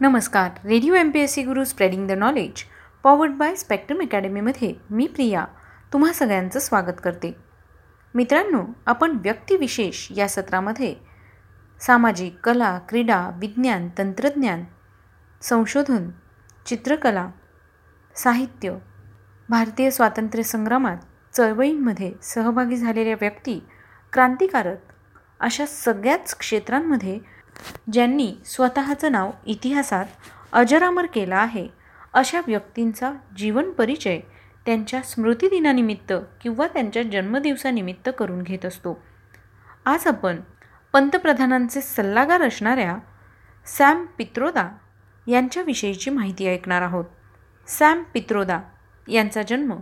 नमस्कार. Radio M P S C Guru spreading the knowledge powered by spectrum अकॅडमीमध्ये मी प्रिया तुम्हा सगळ्यांचं स्वागत करते. मित्रांनो आपण व्यक्तिविशेष या सत्रामध्ये सामाजिक कला क्रीडा विज्ञान तंत्रज्ञान संशोधन चित्रकला साहित्य भारतीय स्वातंत्र्य संग्रामात चळवळींमध्ये सहभागी झालेल्या व्यक्ती क्रांतिकारक अशा सगळ्याच क्षेत्रांमध्ये ज्यांनी स्वतःचं नाव इतिहासात अजरामर केलं आहे अशा व्यक्तींचा जीवन परिचय त्यांच्या स्मृतिदिनानिमित्त किंवा त्यांच्या जन्मदिवसानिमित्त करून घेत असतो. आज आपण पंतप्रधानांचे सल्लागार असणाऱ्या सॅम पित्रोदा यांच्याविषयीची माहिती ऐकणार आहोत. सॅम पित्रोदा यांचा जन्म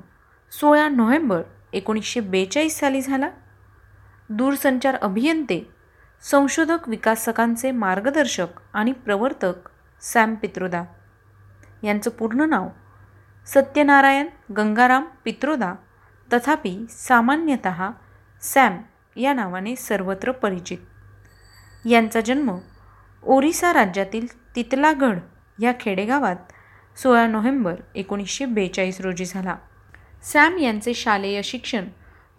सोळा नोव्हेंबर एकोणीसशे बेचाळीस साली झाला. दूरसंचार अभियंते संशोधक विकासकांचे मार्गदर्शक आणि प्रवर्तक सॅम पित्रोदा. यांचं पूर्ण नाव सत्यनारायण गंगाराम पित्रोदा तथापि सामान्यतः सॅम या नावाने सर्वत्र परिचित. यांचा जन्म ओरिसा राज्यातील तितलागड या खेडेगावात सोळा नोव्हेंबर एकोणीसशे बेचाळीस रोजी झाला. सॅम यांचे शालेय शिक्षण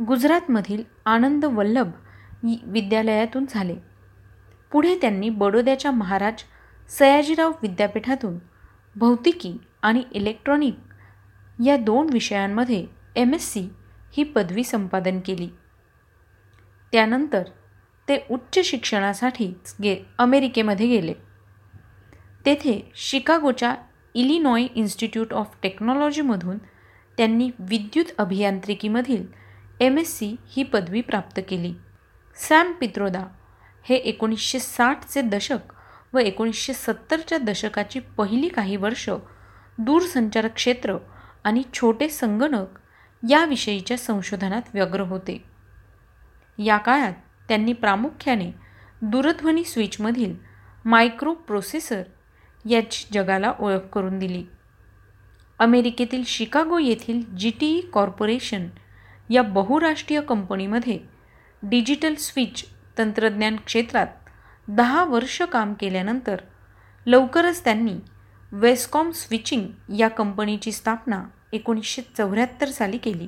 गुजरातमधील आनंद वल्लभ विद्यालयातून झाले. पुढे त्यांनी बडोद्याच्या महाराज सयाजीराव विद्यापीठातून भौतिकी आणि इलेक्ट्रॉनिक या दोन विषयांमध्ये एम एस सी ही पदवी संपादन केली. त्यानंतर ते उच्च शिक्षणासाठी गे अमेरिकेमध्ये गेले. तेथे शिकागोच्या इलिनॉय इन्स्टिट्यूट ऑफ टेक्नॉलॉजीमधून त्यांनी विद्युत अभियांत्रिकीमधील एम एस सी ही पदवी प्राप्त केली. सॅम पित्रोदा हे एकोणीसशे साठचे दशक व एकोणीसशे सत्तरच्या दशकाची पहिली काही वर्ष दूरसंचार क्षेत्र आणि छोटे संगणक याविषयीच्या संशोधनात व्यग्र होते. या काळात त्यांनी प्रामुख्याने दूरध्वनी स्विचमधील मायक्रो प्रोसेसर याची जगाला ओळख करून दिली. अमेरिकेतील शिकागो येथील जी टी ई कॉर्पोरेशन या बहुराष्ट्रीय कंपनीमध्ये डिजिटल स्विच तंत्रज्ञान क्षेत्रात दहा वर्ष काम केल्यानंतर लवकरच त्यांनी वेस्कॉम स्विचिंग या कंपनीची स्थापना एकोणीसशे चौऱ्याहत्तर साली केली.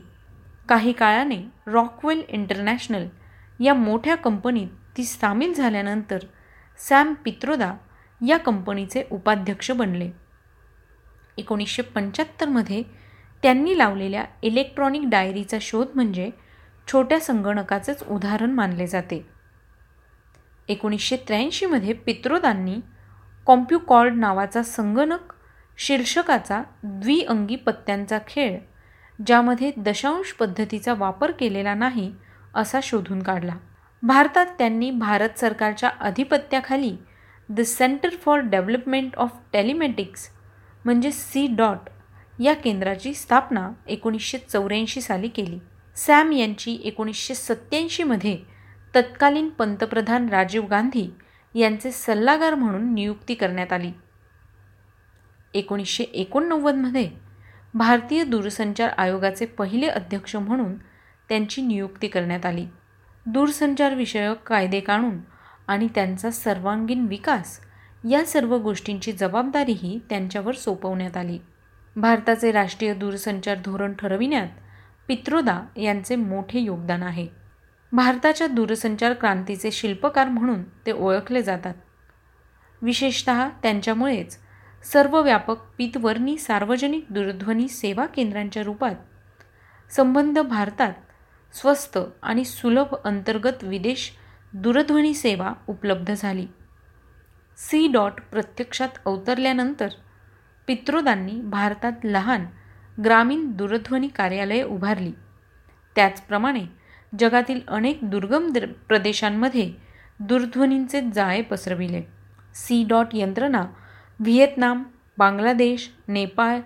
काही काळाने रॉकवेल इंटरनॅशनल या मोठ्या कंपनीत ती सामील झाल्यानंतर सॅम पित्रोदा या कंपनीचे उपाध्यक्ष बनले. एकोणीसशे पंच्याहत्तरमध्ये त्यांनी लावलेल्या इलेक्ट्रॉनिक डायरीचा शोध म्हणजे छोट्या संगणकाचेच उदाहरण मानले जाते. एकोणीसशे त्र्याऐंशीमध्ये पित्रोदांनी कॉम्प्युकॉर्ड नावाचा संगणक शीर्षकाचा द्विअंगी पत्त्यांचा खेळ ज्यामध्ये दशांश पद्धतीचा वापर केलेला नाही असा शोधून काढला. भारतात त्यांनी भारत सरकारच्या अधिपत्याखाली the centre for development of telematics म्हणजे सी डॉट या केंद्राची स्थापना एकोणीसशे चौऱ्याऐंशी साली केली. सॅम यांची एकोणीसशे सत्त्याऐंशीमध्ये तत्कालीन पंतप्रधान राजीव गांधी यांचे सल्लागार म्हणून नियुक्ती करण्यात आली. एकोणीसशे एकोणनव्वदमध्ये भारतीय दूरसंचार आयोगाचे पहिले अध्यक्ष म्हणून त्यांची नियुक्ती करण्यात आली. दूरसंचार विषयक कायदे काढून आणि त्यांचा सर्वांगीण विकास या सर्व गोष्टींची जबाबदारीही त्यांच्यावर सोपवण्यात आली. भारताचे राष्ट्रीय दूरसंचार धोरण ठरविण्यात पित्रोदा यांचे मोठे योगदान आहे. भारताच्या दूरसंचार क्रांतीचे शिल्पकार म्हणून ते ओळखले जातात. विशेषत त्यांच्यामुळेच सर्वव्यापक पितवर्णी सार्वजनिक दूरध्वनी सेवा केंद्रांच्या रूपात संबंध भारतात स्वस्त आणि सुलभ अंतर्गत विदेश दूरध्वनी सेवा उपलब्ध झाली. सी डॉट प्रत्यक्षात अवतरल्यानंतर पित्रोदांनी भारतात लहान ग्रामीण दूरध्वनी कार्यालये उभारली. त्याचप्रमाणे जगातील अनेक दुर्गम प्रदेशांमध्ये दूरध्वनींचे जाळे पसरविले. सी डॉट यंत्रणा Vietnam Bangladesh Nepal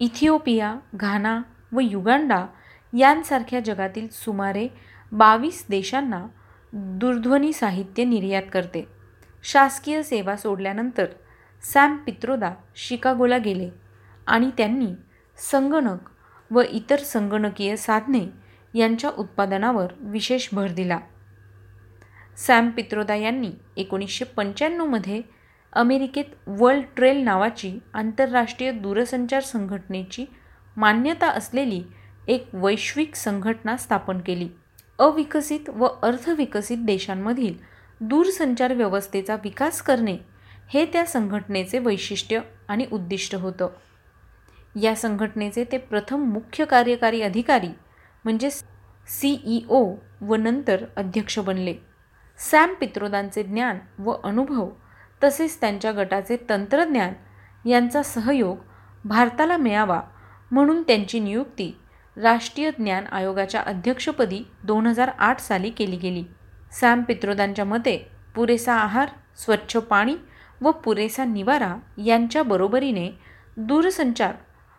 Ethiopia Ghana व युगांडा यांसारख्या जगातील सुमारे बावीस देशांना दूरध्वनी साहित्य निर्यात करते. शासकीय सेवा सोडल्यानंतर सॅम पित्रोदा शिकागोला गेले आणि त्यांनी संगणक व इतर संगणकीय साधने यांच्या उत्पादनावर विशेष भर दिला. सॅम पित्रोदा यांनी एकोणीसशे पंच्याण्णवमध्ये अमेरिकेत वर्ल्ड ट्रेल नावाची आंतरराष्ट्रीय दूरसंचार संघटनेची मान्यता असलेली एक वैश्विक संघटना स्थापन केली. अविकसित व अर्धविकसित देशांमधील दूरसंचार व्यवस्थेचा विकास करणे हे त्या संघटनेचे वैशिष्ट्य आणि उद्दिष्ट होतं. या संघटनेचे ते प्रथम मुख्य कार्यकारी अधिकारी म्हणजे सीईओ व नंतर अध्यक्ष बनले. सॅम पित्रोदांचे ज्ञान व अनुभव तसेच त्यांच्या गटाचे तंत्रज्ञान यांचा सहयोग भारताला मिळावा म्हणून त्यांची नियुक्ती राष्ट्रीय ज्ञान आयोगाच्या अध्यक्षपदी दोन हजार आठ साली केली गेली. सॅम पित्रोदांच्या मते पुरेसा आहार स्वच्छ पाणी व पुरेसा निवारा यांच्या बरोबरीने दूरसंचार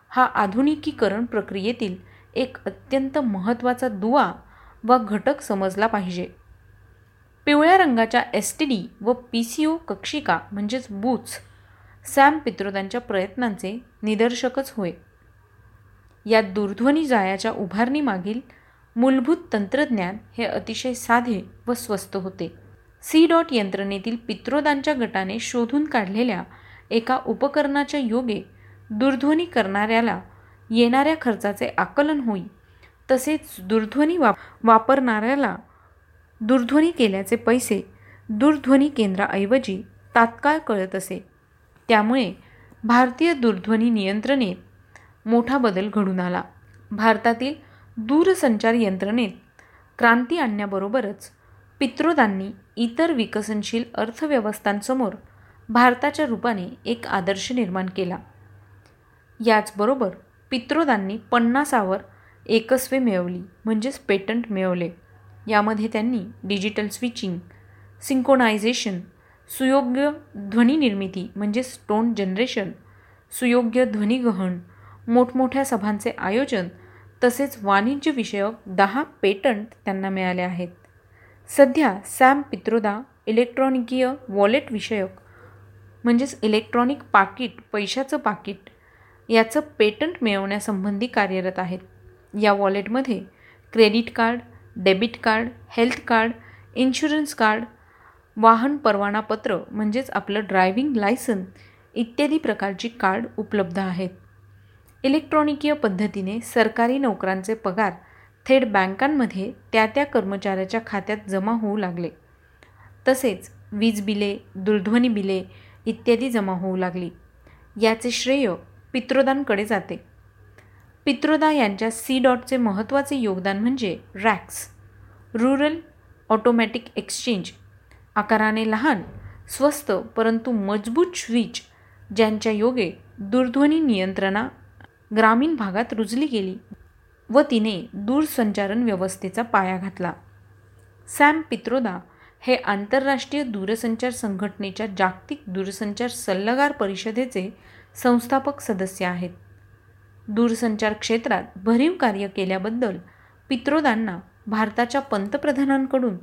हा आधुनिकीकरण प्रक्रियेतील एक अत्यंत महत्त्वाचा दुवा व घटक समजला पाहिजे. पिवळ्या रंगाच्या एस टी डी व पी सी ओ कक्षिका म्हणजेच बूथ्स सॅम पित्रोदांच्या प्रयत्नांचे निदर्शकच होय. या दूरध्वनी जाळ्याच्या उभारणीमागील मूलभूत तंत्रज्ञान हे अतिशय साधे व स्वस्त होते. सी डॉट यंत्रणेतील पित्रोदांच्या गटाने शोधून काढलेल्या एका उपकरणाच्या योगे दूरध्वनी करणाऱ्याला येणाऱ्या खर्चाचे आकलन होई. तसेच दूरध्वनी वाप वापरणाऱ्याला दूरध्वनी केल्याचे पैसे दूरध्वनी केंद्राऐवजी तात्काळ कळत असे. त्यामुळे भारतीय दूरध्वनी नियंत्रणेत मोठा बदल घडून आला. भारतातील दूरसंचार यंत्रणेत क्रांती आणण्याबरोबरच पित्रोदांनी इतर विकसनशील अर्थव्यवस्थांसमोर भारताच्या रूपाने एक आदर्श निर्माण केला. याचबरोबर पित्रोदांनी पन्नासावर एकस्वे मिळवली म्हणजेच पेटंट मिळवले. यामध्ये त्यांनी डिजिटल स्विचिंग सिंकोनायझेशन सुयोग्य ध्वनी निर्मिती म्हणजेच स्टोन जनरेशन सुयोग्य ध्वनिग्रहण मोठमोठ्या सभांचे आयोजन तसेच वाणिज्यविषयक दहा पेटंट त्यांना मिळाले आहेत. सध्या सॅम पित्रोदा इलेक्ट्रॉनिकीय वॉलेट विषयक म्हणजेच इलेक्ट्रॉनिक पाकिट पैशाचं पाकिट याचं पेटंट मिळवण्यासंबंधी कार्यरत आहेत. या वॉलेटमध्ये credit card debit card health card insurance card वाहन परवानापत्र म्हणजेच आपलं ड्रायव्हिंग लायसन इत्यादी प्रकारची कार्ड उपलब्ध आहेत. इलेक्ट्रॉनिकीय पद्धतीने सरकारी नोकरांचे पगार थेट बँकांमध्ये त्या त्या कर्मचाऱ्याच्या खात्यात जमा होऊ लागले. तसेच वीज बिले दूरध्वनी बिले इत्यादी जमा होऊ लागली. याचे श्रेय पित्रोदांकडे जाते. पित्रोदा यांच्या सी डॉटचे महत्त्वाचे योगदान म्हणजे रॅक्स रुरल ऑटोमॅटिक एक्सचेंज आकाराने लहान स्वस्त परंतु मजबूत स्विच ज्यांच्या योगे दूरध्वनी नियंत्रणा ग्रामीण भागात रुजली गेली व तिने दूरसंचारण व्यवस्थेचा पाया घातला. सॅम पित्रोदा हे आंतरराष्ट्रीय दूरसंचार संघटनेच्या जागतिक दूरसंचार सल्लागार परिषदेचे संस्थापक सदस्य आहेत. दूरसंचार क्षेत्रात भरीव कार्य केल्याबद्दल पित्रोदांना भारताच्या पंतप्रधानांकडून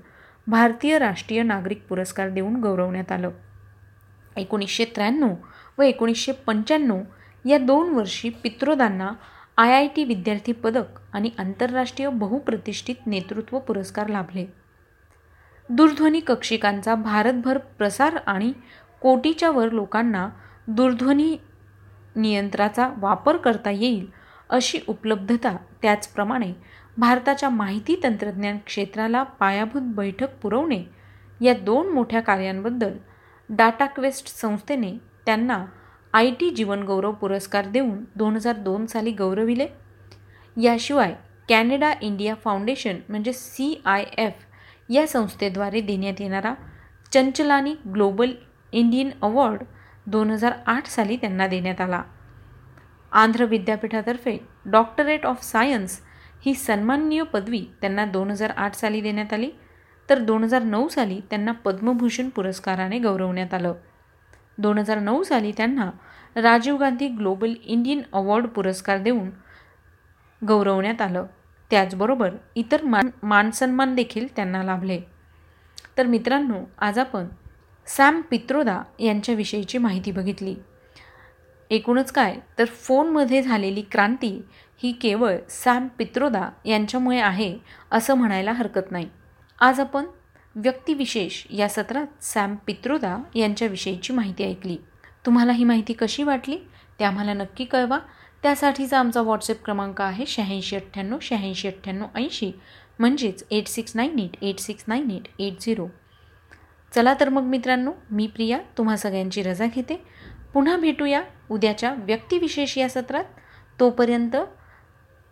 भारतीय राष्ट्रीय नागरिक पुरस्कार देऊन गौरवण्यात आलं. एकोणीसशे त्र्याण्णव व एकोणीसशे पंच्याण्णव या दोन वर्षी पित्रोदांना आय आय टी विद्यार्थी पदक आणि आंतरराष्ट्रीय बहुप्रतिष्ठित नेतृत्व पुरस्कार लाभले. दूरध्वनी कक्षिकांचा भारतभर प्रसार आणि कोटीच्या वर लोकांना दूरध्वनी नियंत्राचा वापर करता येईल अशी उपलब्धता त्याचप्रमाणे भारताच्या माहिती तंत्रज्ञान क्षेत्राला पायाभूत बैठक पुरवणे या दोन मोठ्या कार्यांबद्दल डाटा क्वेस्ट संस्थेने त्यांना आय टी जीवनगौरव पुरस्कार देऊन दोन हजार दोन साली गौरविले. याशिवाय कॅनडा इंडिया फाउंडेशन म्हणजे सी आय एफ या संस्थेद्वारे देण्यात येणारा चंचलानी ग्लोबल इंडियन अवॉर्ड दोन हजार आठ साली त्यांना देण्यात आला. आंध्र विद्यापीठातर्फे डॉक्टरेट ऑफ सायन्स ही सन्माननीय पदवी त्यांना दोन हजार आठ साली देण्यात आली. तर दोन हजार नऊ साली त्यांना पद्मभूषण पुरस्काराने गौरवण्यात आलं. दोन हजार नऊ साली त्यांना Rajiv Gandhi global Indian award पुरस्कार देऊन गौरवण्यात आलं. त्याचबरोबर इतर मान मानसन्मान देखील त्यांना लाभले. तर मित्रांनो आज आपण सॅम पित्रोदा यांच्याविषयीची माहिती बघितली. एकूणच काय? तर फोनमध्ये झालेली क्रांती ही केवळ सॅम पित्रोदा यांच्यामुळे आहे असं म्हणायला हरकत नाही. आज आपण व्यक्तिविशेष या सत्रात सॅम पित्रोदा यांच्याविषयीची माहिती ऐकली. तुम्हाला ही माहिती कशी वाटली? ते आम्हाला नक्की कळवा. त्यासाठीचा आमचा व्हॉट्सअप क्रमांक आहे शहाऐंशी अठ्ठ्याण्णव शहाऐंशी अठ्ठ्याण्णव ऐंशी. म्हणजेच eight six nine eight eight six nine eight eight zero. चला तर मग मित्रांनो मी प्रिया तुम्हा सगळ्यांची रजा घेते. पुन्हा भेटूया उद्याच्या व्यक्तिविशेष या सत्रात. तोपर्यंत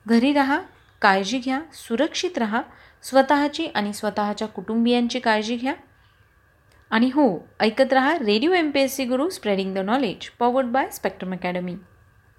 घरी राहा काळजी घ्या सुरक्षित राहा स्वतःची आणि स्वतःच्या कुटुंबियांची काळजी घ्या. आणि हो ऐकत रहा radio M P S C Guru spreading the knowledge powered by Spectrum academy